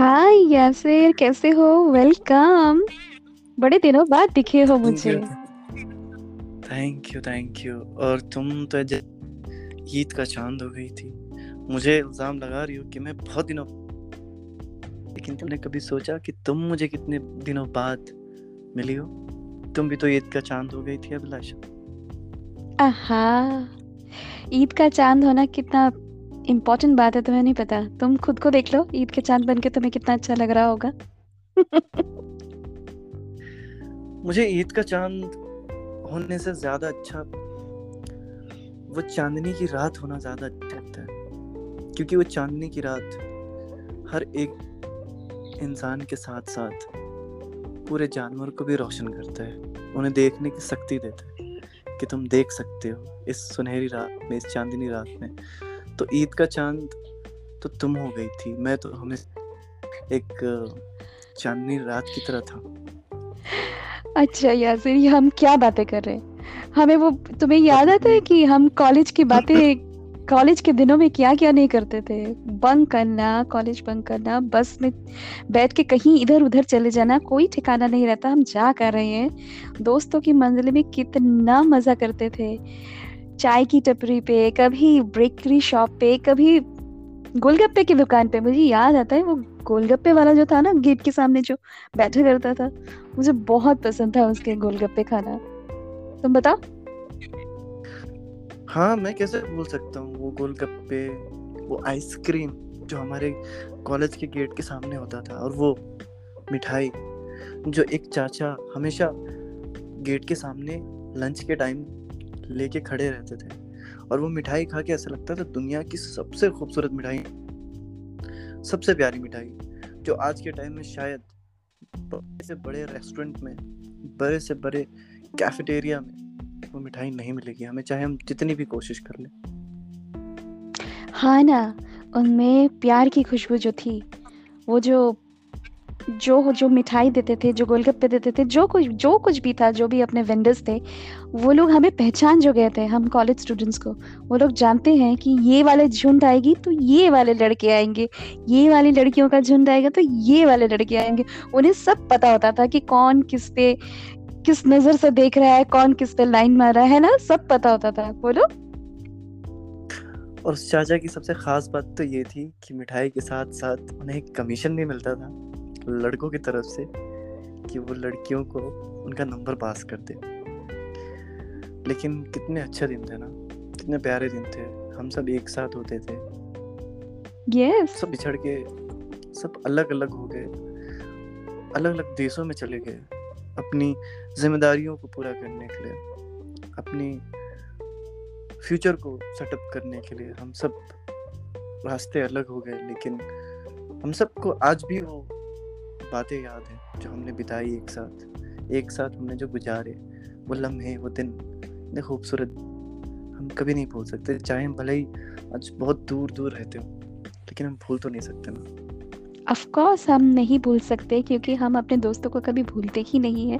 हाय यासिर कैसे हो? वेलकम। बड़े दिनों बाद दिखे हो मुझे। थैंक यू थैंक यू और तुम तो ईद का चाँद हो गई थी। मुझे इल्ज़ाम लगा रही हो कि मैं बहुत दिनों लेकिन तुमने कभी सोचा कि तुम मुझे कितने दिनों बाद मिली हो? तुम भी तो ईद का चाँद हो गई थी अभिलाषा। आहा ईद का चाँद होना कितना इम्पोर्टेंट बात है तुम्हें नहीं पता। तुम खुद को देख लो, ईद के चाँद बन के तुम्हें कितना अच्छा लग रहा होगा। मुझे ईद का चाँद होने से ज़्यादा अच्छा वो चांदनी की रात होना ज़्यादा अच्छा लगता है। क्योंकि वो चांदनी की रात हर एक इंसान के साथ साथ पूरे जानवर को भी रोशन करता है। उन्हें देखने की शक्ति देता है कि तुम देख सकते हो इस सुनहरी रात में, इस चांदनी रात में। तो ईद का चाँद तो तुम हो गई थी। मैं तो हमें एक, चांदनी रात की तरह था। अच्छा यासिर, ये हम क्या बातें कर रहे हैं? हमें वो, तुम्हें याद आता है कि हम कॉलेज की बातें कॉलेज के दिनों में क्या क्या नहीं करते थे? बंक करना कॉलेज बंक करना, बस में बैठ के कहीं इधर उधर चले जाना, कोई ठिकाना नहीं रहता, हम जा कर रहे हैं। दोस्तों की मंजिल में कितना मज़ा करते थे। चाय की टपरी पे, कभी बेकरी शॉप पे, कभी गोलगप्पे की दुकान पे। मुझे याद आता है, वो गोलगप्पे वाला जो था ना, गेट के सामने जो बैठा करता था, मुझे बहुत पसंद था उसके गोलगप्पे खाना। तुम बताओ। हाँ मैं कैसे बोल सकता हूँ, वो गोलगप्पे, वो आइसक्रीम जो हमारे कॉलेज के गेट के सामने होता था और वो मिठाई जो एक चाचा हमेशा गेट के सामने लंच के टाइम लेके खड़े रहते थे। और वो मिठाई खा के ऐसा लगता था दुनिया की सबसे खूबसूरत मिठाई। सबसे प्यारी मिठाई, जो आज के टाइम में शायद बड़े से बड़े रेस्टोरेंट में, बड़े से बड़े कैफेटेरिया में वो मिठाई नहीं मिलेगी। हमें चाहे हम जितनी भी कोशिश कर लें। हाँ ना, उनमें प्यार की खुशबू जो थी, वो जो जो जो मिठाई देते थे, जो गोलगप्पे देते थे, जो कुछ जो कुछ भी था, जो भी अपने वेंडर्स थे, वो लोग हमें पहचान जो गए थे, हम कॉलेज स्टूडेंट्स को। वो लोग जानते हैं कि ये वाले झुंड आएगी तो ये वाले लड़के आएँगे, ये वाली लड़कियों का झुंड आएगा तो ये वाले लड़के आएँगे। उन्हें सब पता होता था कि कौन किस पे, किस नज़र से देख रहा है, कौन किस पे लाइन मार रहा है ना? सब पता होता था। बोलो। और चाचा की सबसे खास बात तो ये थी कि मिठाई के साथ साथ उन्हें कमीशन भी मिलता था। लड़कों की तरफ़ से कि वो लड़कियों को उनका नंबर पास कर दे। लेकिन कितने अच्छे दिन थे ना कितने प्यारे दिन थे। हम सब एक साथ होते थे। Yes. सब बिछड़ के सब अलग अलग हो गए। अलग अलग देशों में चले गए अपनी जिम्मेदारियों को पूरा करने के लिए अपनी फ्यूचर को सेटअप करने के लिए हम सब रास्ते अलग हो गए। लेकिन हम सबको आज भी वो बातें याद हैं जो हमने बिताई एक साथ। एक साथ हमने जो गुजारे वो लम्हे वो दिन इतने खूबसूरत हम कभी नहीं भूल सकते। चाहे हम भले ही आज बहुत दूर दूर रहते हो लेकिन हम भूल तो नहीं सकते ना। ऑफ़ कोर्स हम नहीं भूल सकते क्योंकि हम अपने दोस्तों को कभी भूलते ही नहीं है।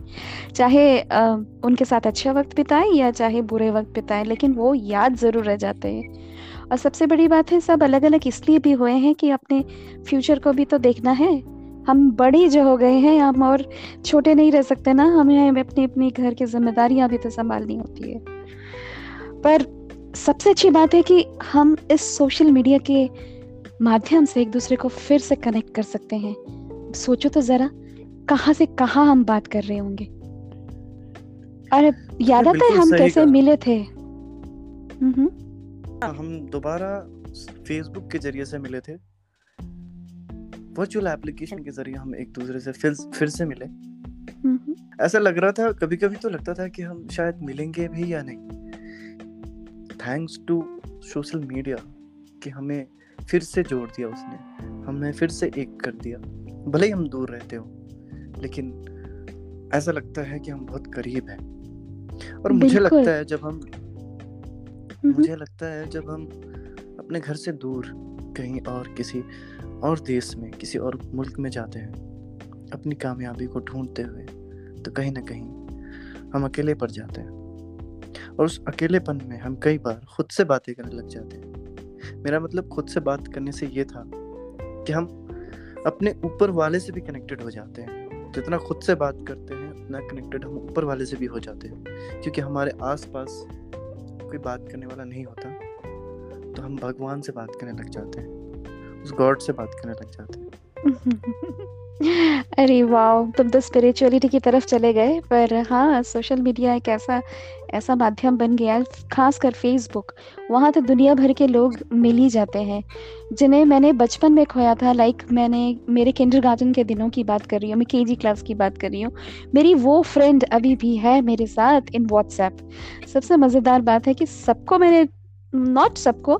चाहे आ, उनके साथ अच्छा वक्त बिताएँ या चाहे बुरे वक्त बिताएँ लेकिन वो याद ज़रूर रह जाते हैं। और सबसे बड़ी बात है सब अलग अलग इसलिए भी हुए हैं कि अपने फ्यूचर को भी तो देखना है। हम बड़े जो हो गए हैं हम और छोटे नहीं रह सकते ना। हमें अपनी अपनी घर की जिम्मेदारियाँ भी तो संभालनी होती है। पर सबसे अच्छी बात है कि हम इस सोशल मीडिया के माध्यम से एक दूसरे को फिर से कनेक्ट कर सकते हैं। सोचो तो जरा कहाँ से कहाँ हम बात कर रहे होंगे। अरे याद आता है हम कैसे मिले थे? हाँ, हम दोबारा फेसबुक के ज़रिए से मिले थे। वर्चुअल एप्लीकेशन के ज़रिए हम एक दूसरे से फिर फिर से मिले। ऐसा लग रहा था कभी कभी तो लगता था कि हम शायद मिलेंगे भी या नहीं। थैंक्स टू सोशल मीडिया कि हमें फिर से जोड़ दिया उसने। हमें फिर से एक कर दिया। भले ही हम दूर रहते हो लेकिन ऐसा लगता है कि हम बहुत करीब हैं। और मुझे लगता है जब हम मुझे लगता है जब हम अपने घर से दूर कहीं और किसी और देश में, किसी और मुल्क में जाते हैं, अपनी कामयाबी को ढूंढते हुए तो कहीं ना कहीं हम अकेले पड़ जाते हैं। और उस अकेलेपन में हम कई बार खुद से बातें करने लग जाते हैं। मेरा मतलब खुद से बात करने से ये था कि हम अपने ऊपर वाले से भी कनेक्टेड हो जाते हैं। जितना खुद से बात करते हैं, उतना कनेक्टेड हम ऊपर वाले से भी हो जाते हैं, क्योंकि हमारे आसपास कोई बात करने वाला नहीं होता। तो हम भगवान से बात करने लग जाते हैं। उस गॉड से बात करने लग जाते हैं। अरे वाह तुम तो स्पिरिचुअलिटी की तरफ़ चले गए, पर हाँ सोशल मीडिया एक ऐसा ऐसा माध्यम बन गया है खासकर फेसबुक वहाँ तो दुनिया भर के लोग मिल ही जाते हैं। जिन्हें मैंने बचपन में खोया था लाइक मैंने मेरे किंडर गार्डन के दिनों की बात कर रही हूँ, मैं के क्लास की बात कर रही हूँ। मेरी वो फ्रेंड अभी भी है मेरे साथ इन व्हाट्सएप सबसे मज़ेदार बात है कि सबको मैंने नॉट सबको,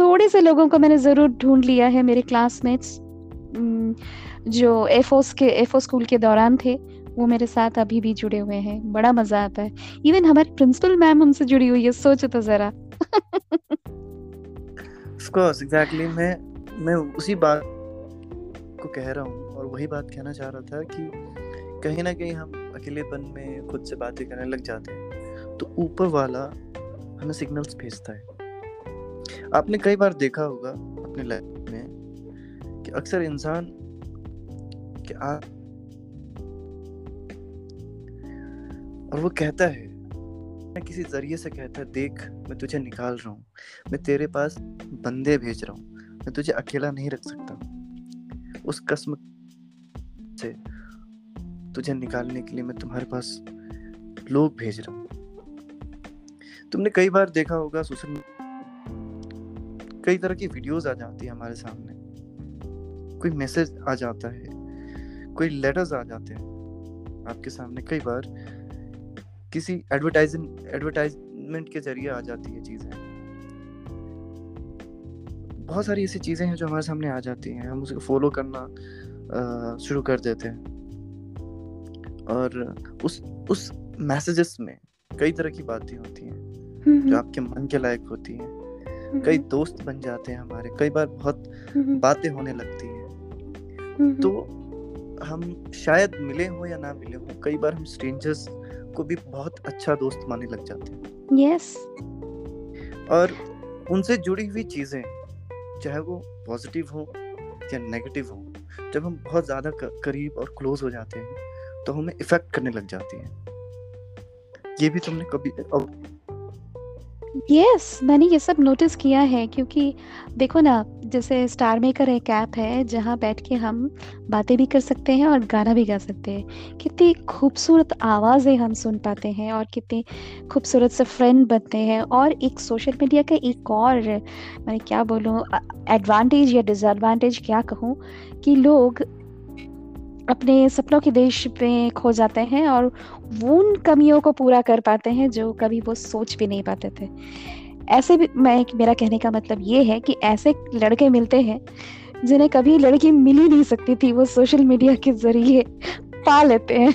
थोड़े से लोगों को मैंने ज़रूर ढूंढ लिया है मेरे क्लासमेट्स जो एफोस के एफो स्कूल के दौरान थे, वो मेरे साथ अभी भी जुड़े हुए हैं, बड़ा मज़ा आता है। इवन हमारे प्रिंसिपल मैम हमसे जुड़ी हुई है, सोचो तो जरा। कोर्स एग्जैक्टली मैं मैं उसी बात को कह रहा हूँ, और वही बात कहना चाह रहा था कि कहीं ना कहीं हम अकेलेपन में खुद से बातें करने लग जाते हैं तो ऊपर वाला हमें सिग्नल्स भेजता है। आपने कई बार देखा होगा अपने लाइफ में कि अक्सर इंसान कि आ और वो कहता है, मैं किसी ज़रिए से कहता है, देख, मैं तुझे निकाल रहा हूँ, मैं तेरे पास बंदे भेज रहा हूँ, मैं तुझे अकेला नहीं रख सकता। उस कसम से तुझे निकालने के लिए मैं तुम्हारे पास लोग भेज रहा हूँ। तुमने कई बार देखा होगा सोशल कई तरह की वीडियोस आ जाती है हमारे सामने। कोई मैसेज आ जाता है कोई लेटर्स आ जाते हैं आपके सामने कई बार। किसी एडवर्टाइजिंग एडवर्टाइजमेंट के ज़रिए आ जाती है चीज़ें। बहुत सारी ऐसी चीज़ें हैं जो हमारे सामने आ जाती हैं। हम उसको फॉलो करना शुरू कर देते हैं। और उस उस मैसेजेस में कई तरह की बातें होती हैं जो। आपके मन के लायक होती हैं। कई दोस्त बन जाते हैं हमारे कई बार बहुत बातें होने लगती हैं। तो हम शायद मिले हो या ना मिले हो कई बार हम स्ट्रेंजर्स को भी बहुत अच्छा दोस्त मानने लग जाते हैं। यस और उनसे जुड़ी हुई चीज़ें चाहे वो पॉजिटिव हो या नेगेटिव हो जब हम बहुत ज़्यादा करीब और क्लोज हो जाते हैं तो हमें इफ़ेक्ट करने लग जाती है। ये भी तुमने कभी यस मैंने ये सब नोटिस किया है क्योंकि देखो ना, जैसे स्टार मेकर एक ऐप है जहाँ बैठ के हम बातें भी कर सकते हैं और गाना भी गा सकते हैं। कितनी खूबसूरत आवाज़ें हम सुन पाते हैं और कितने खूबसूरत से फ्रेंड बनते हैं और एक सोशल मीडिया का एक और मैं क्या बोलूँ एडवांटेज या डिसएडवांटेज क्या कहूँ कि लोग अपने सपनों के देश में खो जाते हैं और उन कमियों को पूरा कर पाते हैं जो कभी वो सोच भी नहीं पाते थे। ऐसे भी मैं मेरा कहने का मतलब ये है कि ऐसे लड़के मिलते हैं जिन्हें कभी लड़की मिल ही नहीं सकती थी, वो सोशल मीडिया के ज़रिए पा लेते हैं।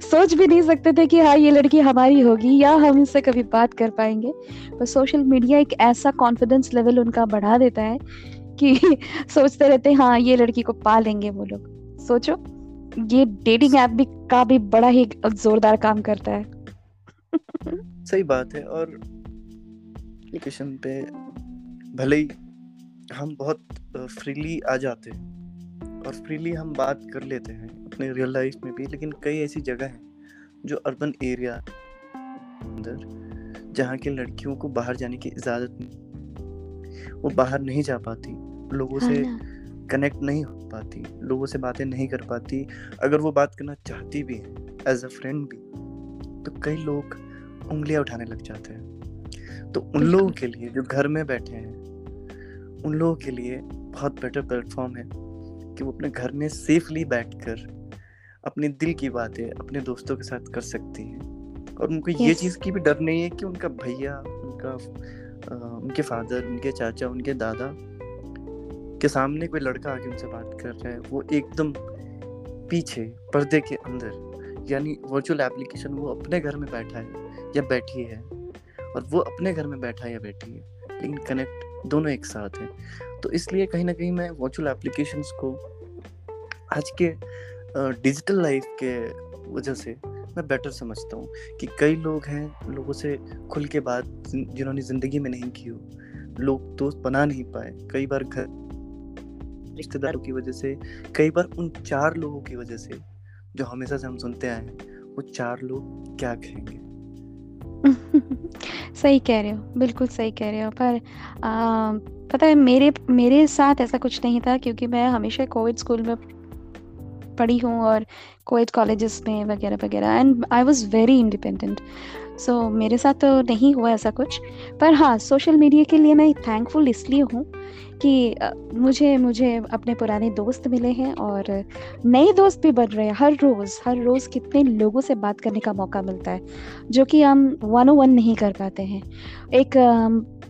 सोच भी नहीं सकते थे कि हाँ ये लड़की हमारी होगी या हम इससे कभी बात कर पाएँगे। पर सोशल मीडिया एक ऐसा कॉन्फिडेंस लेवल उनका बढ़ा देता है कि सोचते रहते हैं हाँ ये लड़की को पा लेंगे वो लोग। सोचो। ये डेटिंग ऐप भी का भी बड़ा ही जोरदार काम करता है। सही बात है और एप्लीकेशन पे भले ही हम बहुत फ्रीली आ जाते हैं और फ्रीली हम बात कर लेते हैं अपने रियल लाइफ में भी लेकिन कई ऐसी जगह हैं जो अर्बन एरिया अंदर जहाँ की लड़कियों को बाहर जाने की इजाज़त नहीं वो बाहर नहीं जा पाती लोगों से हाँ से कनेक्ट नहीं हो पाती लोगों से बातें नहीं कर पाती अगर वो बात करना चाहती भी है एज अ फ्रेंड भी तो कई लोग उंगलियाँ उठाने लग जाते हैं। तो उन लोगों के लिए जो घर में बैठे हैं उन लोगों के लिए बहुत बेटर प्लेटफॉर्म है कि वो अपने घर में सेफली बैठकर अपने दिल की बातें अपने दोस्तों के साथ कर सकती हैं। और उनको yes. ये चीज़ की भी डर नहीं है कि उनका भैया उनका आ, उनके फादर उनके चाचा उनके दादा के सामने कोई लड़का आके उनसे बात कर रहा है, वो एकदम पीछे, पर्दे के अंदर, यानी वर्चुअल एप्लीकेशन वो अपने घर में बैठा है, या बैठी है, और वो अपने घर में बैठा है या बैठी है, लेकिन कनेक्ट दोनों एक साथ हैं। तो इसलिए कहीं ना कहीं मैं वर्चुअल एप्लीकेशंस को आज के डिजिटल लाइफ के वजह से मैं बेटर समझता हूँ कि कई लोग हैं, लोगों से खुल के बात जिन्होंने ज़िंदगी में नहीं की हो, लोग दोस्त बना नहीं पाए, कई बार घर रिश्तेदारों की वजह से कई बार उन चार लोगों की वजह से जो हमेशा से हम सुनते आए हैं वो चार लोग क्या कहेंगे? सही कह रहे हो बिल्कुल सही कह रहे हो पर आ, पता है मेरे मेरे साथ ऐसा कुछ नहीं था क्योंकि मैं हमेशा कोविड स्कूल में पढ़ी हूँ और कोविड कॉलेजेस में वगैरह वगैरह। And I was very independent so मेरे साथ तो नहीं हुआ ऐसा कुछ। पर हाँ सोशल मीडिया के लिए मैं थैंकफुल इसलिए हूँ कि मुझे मुझे अपने पुराने दोस्त मिले हैं और नए दोस्त भी बन रहे हैं। हर रोज़ हर रोज़ कितने लोगों से बात करने का मौका मिलता है, जो कि हम वन ओ वन नहीं कर पाते हैं। एक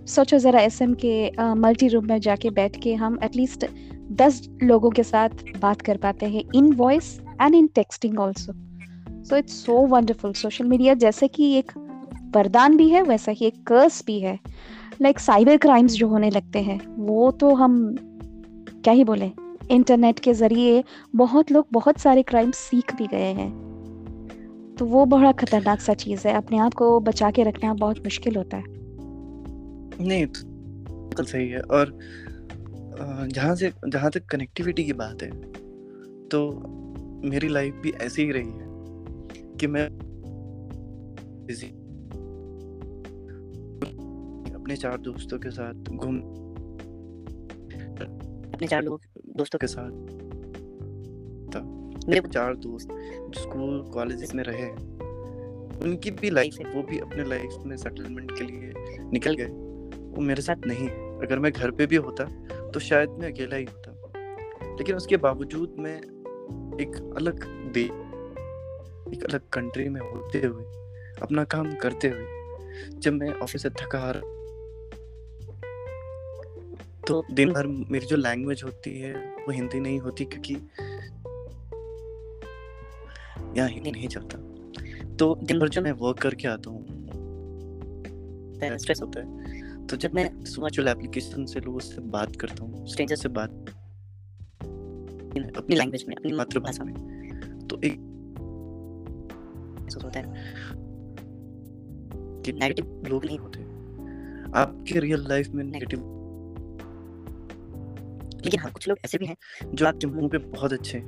सोचो ज़रा एसएम के मल्टी रूम में जाके बैठ के हम एटलीस्ट दस लोगों के साथ बात कर पाते हैं in voice and in texting also so it's so wonderful social media जैसे कि एक वरदान भी है, वैसा ही एक कर्स भी है. लाइक साइबर क्राइम्स जो होने लगते हैं, वो तो हम क्या ही बोले? इंटरनेट के ज़रिए बहुत लोग बहुत सारे क्राइम सीख भी गए हैं. तो वो बड़ा खतरनाक सा चीज़ है. अपने आप को बचा के रखना बहुत मुश्किल होता है. नहीं तो सही है. और जहाँ से जहाँ तक कनेक्टिविटी की बात है तो मेरी लाइफ भी ऐसी ही रही है कि मैं बिज़ी अपने चार दोस्तों के साथ घूम अपने चार लोग दोस्तों के साथ। था। मेरे चार दोस्त जो स्कूल कॉलेज में रहे उनकी भी लाइफ वो भी अपने लाइफ में सेटलमेंट के लिए निकल गए। वो मेरे साथ नहीं अगर मैं घर पे भी होता तो शायद मैं अकेला ही होता। लेकिन उसके बावजूद मैं एक अलग दे एक अलग कंट्री में होते हुए अपना काम करते हुए जब मैं ऑफ़िस से थका हार तो दिन भर मेरी जो लैंग्वेज होती है वो हिंदी नहीं होती क्योंकि यहाँ हिंदी नहीं चलता। तो दिन भर जो मैं वर्क करके आता हूँ स्ट्रेस होता है। तो जब मैं सोशल एप्लीकेशन से लोगों से बात करता हूँ स्ट्रेंजर से बात अपनी लैंग्वेज में अपनी मातृभाषा में तो एक होता है कि नेगेटिव लोग नहीं होते। आपके रियल लाइफ में नेगेटिव लेकिन हाँ कुछ लोग ऐसे भी हैं जो आपके मुँह पे बहुत अच्छे हैं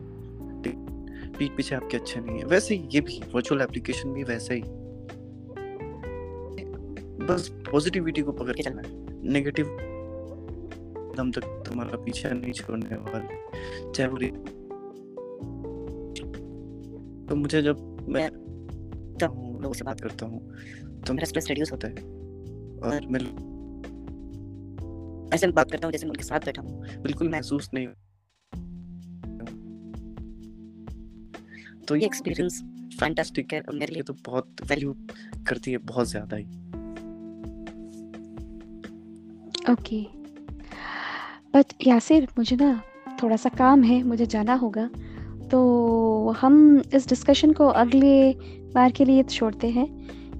पीठ पीछे आपके अच्छे नहीं है। वैसे ही ये भी वर्चुअल एप्लीकेशन भी वैसा ही। बस पॉजिटिविटी को पकड़ के चलना। नेगेटिव दम तक तुम्हारा पीछे नहीं छोड़ने वाले। चाहे वो तो मुझे जब मैं लोगों से बात करता हूँ तो मेरा स्ट्रेस रिड्यूस होता है। और मैं ऐसे बात करता हूँ जैसे मैं उनके साथ बैठा हूँ। बिल्कुल महसूस नहीं तो ये एक्सपीरियंस फैंटास्टिक है और मेरे लिए तो बहुत वैल्यू करती है बहुत ज़्यादा ही। ओके बट यासिर मुझे ना थोड़ा सा काम है, मुझे जाना होगा। तो हम इस डिस्कशन को अगले बार के लिए छोड़ते हैं,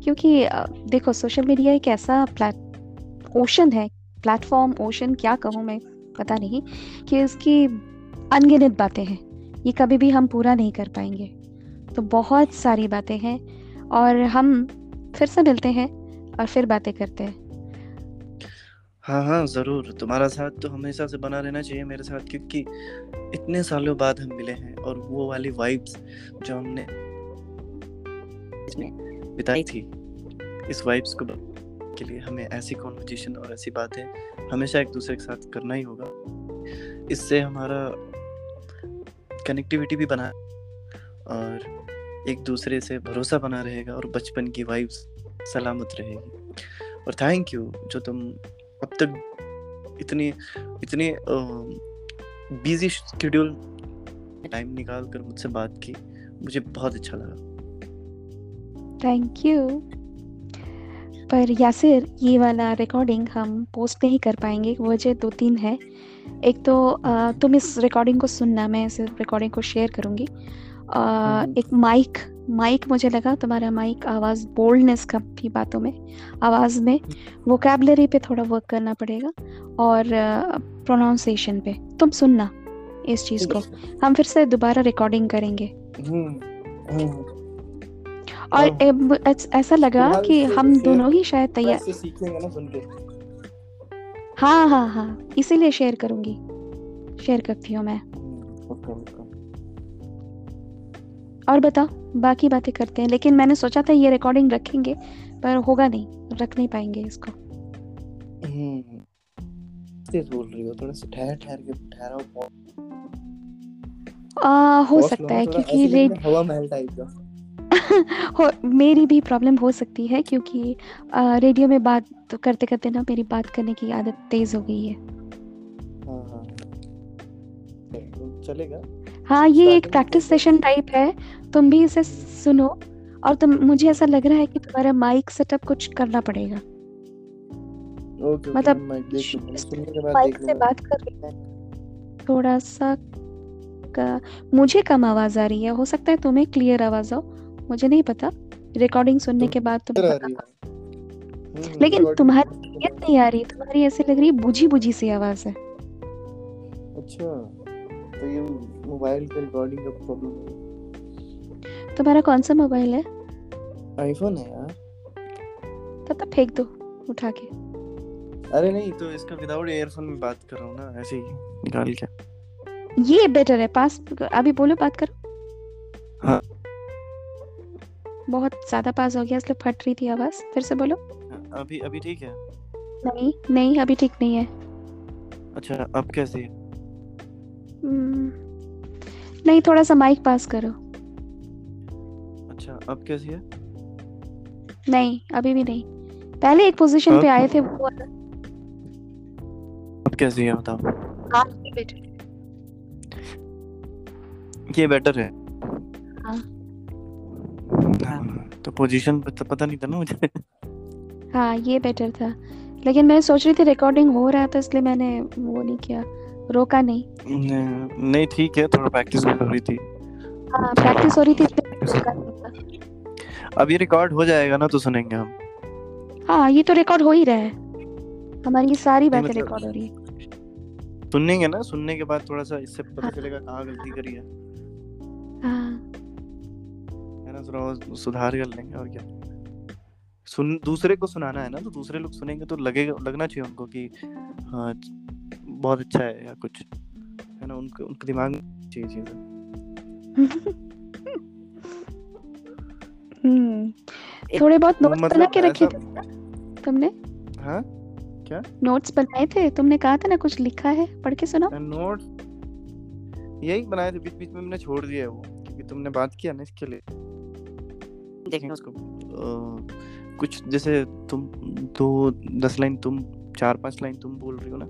क्योंकि देखो सोशल मीडिया एक ऐसा प्लेट ओशन है। प्लेटफॉर्म ओशन क्या कहूँ मैं, पता नहीं, कि इसकी अनगिनत बातें हैं। ये कभी भी हम पूरा नहीं कर पाएँगे। तो बहुत सारी बातें हैं, और हम फिर से मिलते हैं, और फिर बातें करते हैं। हाँ हाँ ज़रूर। तुम्हारा साथ तो हमेशा से बना रहना चाहिए मेरे साथ क्योंकि इतने सालों बाद हम मिले हैं और वो वाली वाइब्स जो हमने बिताई थी, इस वाइब्स को के लिए हमें ऐसी कॉन्वर्जेशन और ऐसी बातें हमेशा एक दूसरे के साथ करना ही होगा। इससे हमारा कनेक्टिविटी भी बना और एक दूसरे से भरोसा बना रहेगा और बचपन की वाइब्स सलामत रहेगी। और थैंक यू जो तुम अब तक इतनी इतनी बिज़ी शेड्यूल टाइम निकाल कर मुझसे बात की मुझे बहुत अच्छा लगा। थैंक यू पर यासिर ये वाला रिकॉर्डिंग हम पोस्ट नहीं कर पाएँगे वजह दो तीन है। एक तो तुम इस रिकॉर्डिंग को सुनना मैं इस रिकॉर्डिंग को शेयर करूँगी। हम्म। एक माइक माइक मुझे लगा तुम्हारा माइक आवाज़ बोल्डनेस का भी बातों में। आवाज़ में वो कैबलरी पे थोड़ा वर्क करना पड़ेगा और प्रोनाउंसिएशन पे। तुम सुनना इस चीज़ को। हम फिर से दोबारा रिकॉर्डिंग करेंगे। हम्म, हम्म। और ऐसा लगा कि हम दोनों ही शायद तैयार हाँ हाँ हाँ। इसीलिए शेयर करूँगी। शेयर करती हूँ मैं। ओके। और बताओ। बाकी बातें करते हैं। लेकिन मैंने सोचा था ये रिकॉर्डिंग रखेंगे पर होगा नहीं रख नहीं पाएँगे इसको। हम्म। तेज बोल रही हो थोड़ा सा ठहर ठहर के ठहराओ आ, हो सकता है क्योंकि रेड हवा महल टाइप का। हो मेरी भी प्रॉब्लम हो सकती है क्योंकि आ, रेडियो में बात तो करते करते ना मेरी बात करने की आदत तेज हो गई है। हाँ हाँ। चलेगा। हाँ ये एक प्रैक्टिस सेशन टाइप है। तुम भी इसे सुनो और तुम मुझे ऐसा लग रहा है कि तुम्हारा माइक सेटअप कुछ करना पड़ेगा। ओके मतलब माइक से बात कर है। थोड़ा सा का, मुझे कम आवाज़ आ रही है। हो सकता है तुम्हें क्लियर आवाज़ हो। मुझे नहीं पता। रिकॉर्डिंग सुनने के बाद है। हम्म, लेकिन तुम्हारी क्लियर नहीं आ रही। तुम्हारी ऐसे लग रही है बुझी बुझी सी आवाज़ है। अच्छा तो ये मोबाइल का रिकॉर्डिंग का प्रॉब्लम है। तुम्हारा कौन सा मोबाइल है? आईफोन है यार। तब तक फेंक दो उठा के। अरे नहीं तो इसका विदाउट ईयरफोन में बात कर रहा हूँ ना ऐसे ही निकाल के। ये बेटर है पास अभी बोलो बात करो। हाँ। बहुत ज़्यादा पास हो गया इसलिए फट रही थी आवाज़ फिर से बोलो। अभी अभी ठीक है? नहीं नहीं अभी ठीक नहीं है। अच्छा अब कैसे? है हम्म, नहीं थोड़ा सा माइक पास करो। अब कैसी है? नहीं अभी भी नहीं। पहले एक पोजीशन पे आए थे वो अब कैसी है बताओ। हाँ ये बेटर है। हाँ। हाँ, तो पोजीशन तो पता नहीं था ना मुझे। हाँ ये बेटर था। लेकिन मैं सोच रही थी रिकॉर्डिंग हो रहा था इसलिए मैंने वो नहीं किया। रोका नहीं। नहीं नहीं, ठीक है थोड़ा प्रैक्टिस हो रही थी। हाँ प्रैक्टिस हो रही थी अब ये रिकॉर्ड हो जाएगा ना तो सुनेंगे हम। हाँ ये तो रिकॉर्ड हो ही रहा है। हमारी ये सारी बातें मतलब- रिकॉर्ड हो रही है। सुनेंगे ना? सुनने के बाद थोड़ा सा इससे पता हाँ। चलेगा कहाँ गलती करी है। हाँ। है ना? थोड़ा सुधार कर लेंगे और क्या। सुन दूसरे को सुनाना है ना? तो दूसरे लोग सुनेंगे तो लगेगा लगना चाहिए उनको कि हाँ बहुत अच्छा है या कुछ। है ना? उनके उनके दिमाग में चाहिए चीज़ें। हम्म। थोड़े बहुत नोट्स मतलब बना के रखे थे ना तुमने? हाँ? क्या? नोट्स बनाए थे? तुमने कहा था ना कुछ लिखा है? पढ़ के सुनाओ। नोट यही बनाए थे बीच बीच में मैंने छोड़ दिया वो क्योंकि तुमने बात किया ना इसके लिए। देखेंगे उसको कुछ जैसे तुम दो दस लाइन तुम चार पाँच लाइन तुम बोल रही हो ना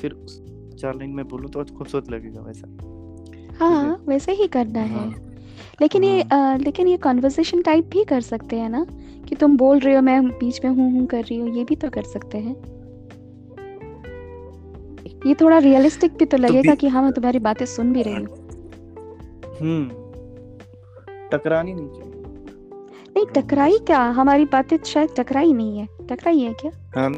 फिर उस चार लाइन में बोलूँ तो खूबसूरत लगेगा वैसा। हाँ वैसे ही करना है। हाँ। लेकिन ये अ, लेकिन ये कॉन्वर्सेशन टाइप भी कर सकते हैं ना? कि तुम बोल रहे हो मैं बीच में हूँ हूँ कर रही हूँ ये भी तो कर सकते हैं। ये थोड़ा रियलिस्टिक भी तो लगेगा भी- कि हाँ मैं तुम्हारी बातें सुन भी रही हूँ। हम्म। टकरानी नहीं चाहिए। नहीं टकराई क्या? हमारी बातें शायद टकराई नहीं है। टकराई है क्या? हाँ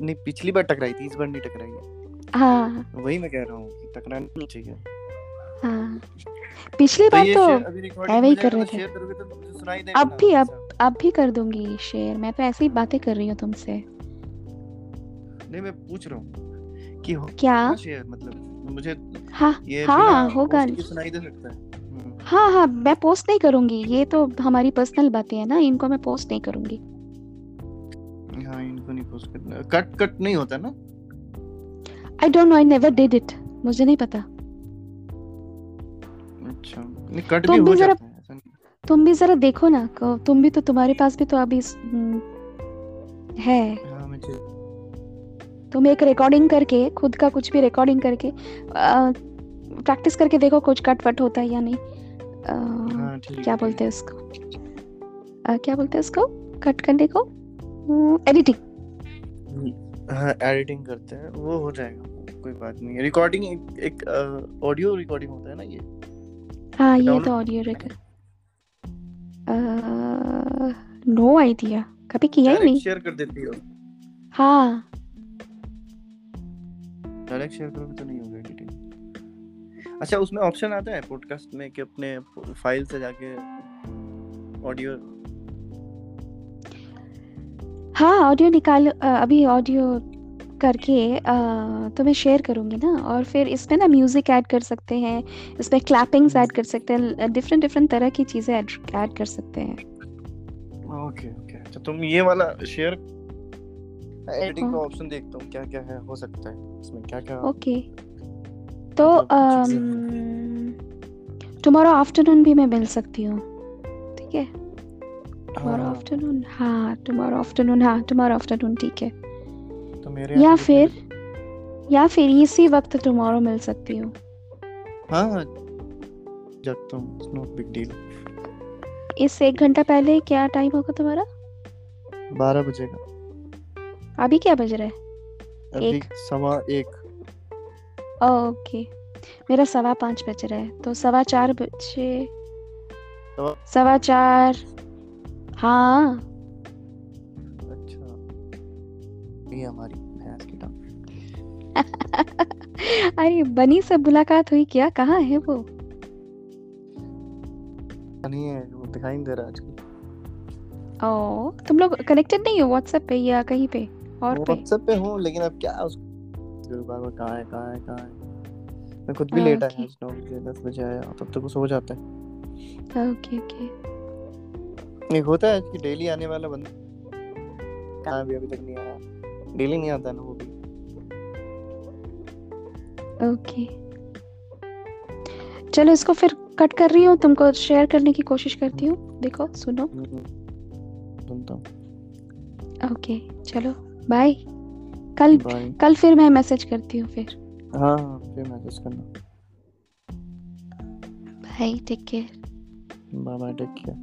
नहीं पिछली बार टकराई थी इस बार नहीं टकराई है। हाँ। वही मैं कह रहा हूँ टकरानी नहीं चाहिए। हाँ। पिछली तो बार तो recording है वही कर रहे थे। तो अब भी अब अच्छा। अब भी कर दूँगी शेयर मैं तो ऐसी बातें कर रही हूँ तुमसे। नहीं मैं पूछ रहा हूँ कि हो क्या? शेयर मतलब मुझे हाँ ये हाँ होगा। सुनाई दे सकता है? हम्म, हाँ हाँ मैं पोस्ट नहीं करूँगी। ये तो हमारी पर्सनल बातें हैं ना इनको मैं पोस्ट नहीं करूँगी। हाँ इनको नहीं पोस्ट करना। कट कट नहीं होता ना? I don't know I never did it मुझे नहीं पता। अच्छा। नहीं कट तुम भी हो जरा- जाता है तुम भी जरा देखो ना तुम भी तो तुम्हारे पास भी तो अभी हम्म, है। हाँ तुम एक रिकॉर्डिंग करके खुद का कुछ भी रिकॉर्डिंग करके प्रैक्टिस करके देखो कुछ कट वट होता है या नहीं। हाँ क्या बोलते हैं उसको? अ, क्या बोलते हैं उसको? कट करने को एडिटिंग हाँ एडिटिंग करते हैं वो हो जाएगा कोई बात नहीं। रिकॉर्डिंग एक ऑडियो रिकॉर्डिंग होता है ना ये? हाँ ये तो ऑडियो रिकॉर्ड नो आइडिया कभी किया ही नहीं। शेयर कर देती हो। हाँ। डायरेक्ट शेयर करोगे तो नहीं होगा एडिटिंग अच्छा उसमें ऑप्शन आता है पॉडकास्ट में कि अपने फ़ाइल से जाके ऑडियो हाँ ऑडियो निकाल अभी ऑडियो करके तुम्हें शेयर करूँगी ना। और फिर इसमें ना म्यूज़िक ऐड कर सकते हैं इसमें क्लैपिंग्स ऐड कर सकते हैं डिफरेंट डिफरेंट तरह की चीज़ें ऐड कर सकते हैं। ओके ओके तो तुम ये वाला शेयर एडिटिंग का ऑप्शन देखता हूँ क्या क्या है हो सकता है। इसमें क्या क्या ओके तो टुमारो आफ्टरनून भी मैं मिल सकती हूँ। ठीक है? टुमारो आफ्टरनून हाँ टुमारो आफ्टरनून हाँ टुमारो आफ्टरनून ठीक है। तो मेरे या फिर या फिर इसी वक्त टुमारो मिल सकती हूँ। हाँ जगता हूँ नो बिग डील इस एक घंटा पहले क्या टाइम होगा तुम्हारा? बारह बजेगा अभी क्या बज रहा है? अभी सवा एक। ओके। मेरा सवा पाँच बज रहा है तो सवा चार बजे सवा चार। हाँ। ये हमारी भैंस की टांग अरे बनी से मुलाकात हुई क्या? कहाँ है वो? नहीं है वो दिखाई नहीं दे रहा आजकल। ओ तुम लोग कनेक्टेड नहीं हो व्हाट्सएप पे या कहीं पे? और पे? व्हाट्सएप पे हूँ लेकिन अब क्या उस बार बार कहाँ है कहाँ है कहाँ है? मैं खुद भी लेट आया आज नौ बजे दस बजे आया तब तक वो सो जाता है। ओके ओके एक होता है कि डेली आने वाला बंदा। कहाँ भी अभी तक नहीं आया। डेली नहीं आता ना वो भी। ओके चलो इसको फिर कट कर रही हूँ। तुमको शेयर करने की कोशिश करती हूँ। देखो सुनो। हम्म, सुनता हूँ। ओके चलो बाय कल Bye. कल फिर मैं मैसेज करती हूँ फिर। हाँ फिर मैसेज करना। Bye take care bye bye take care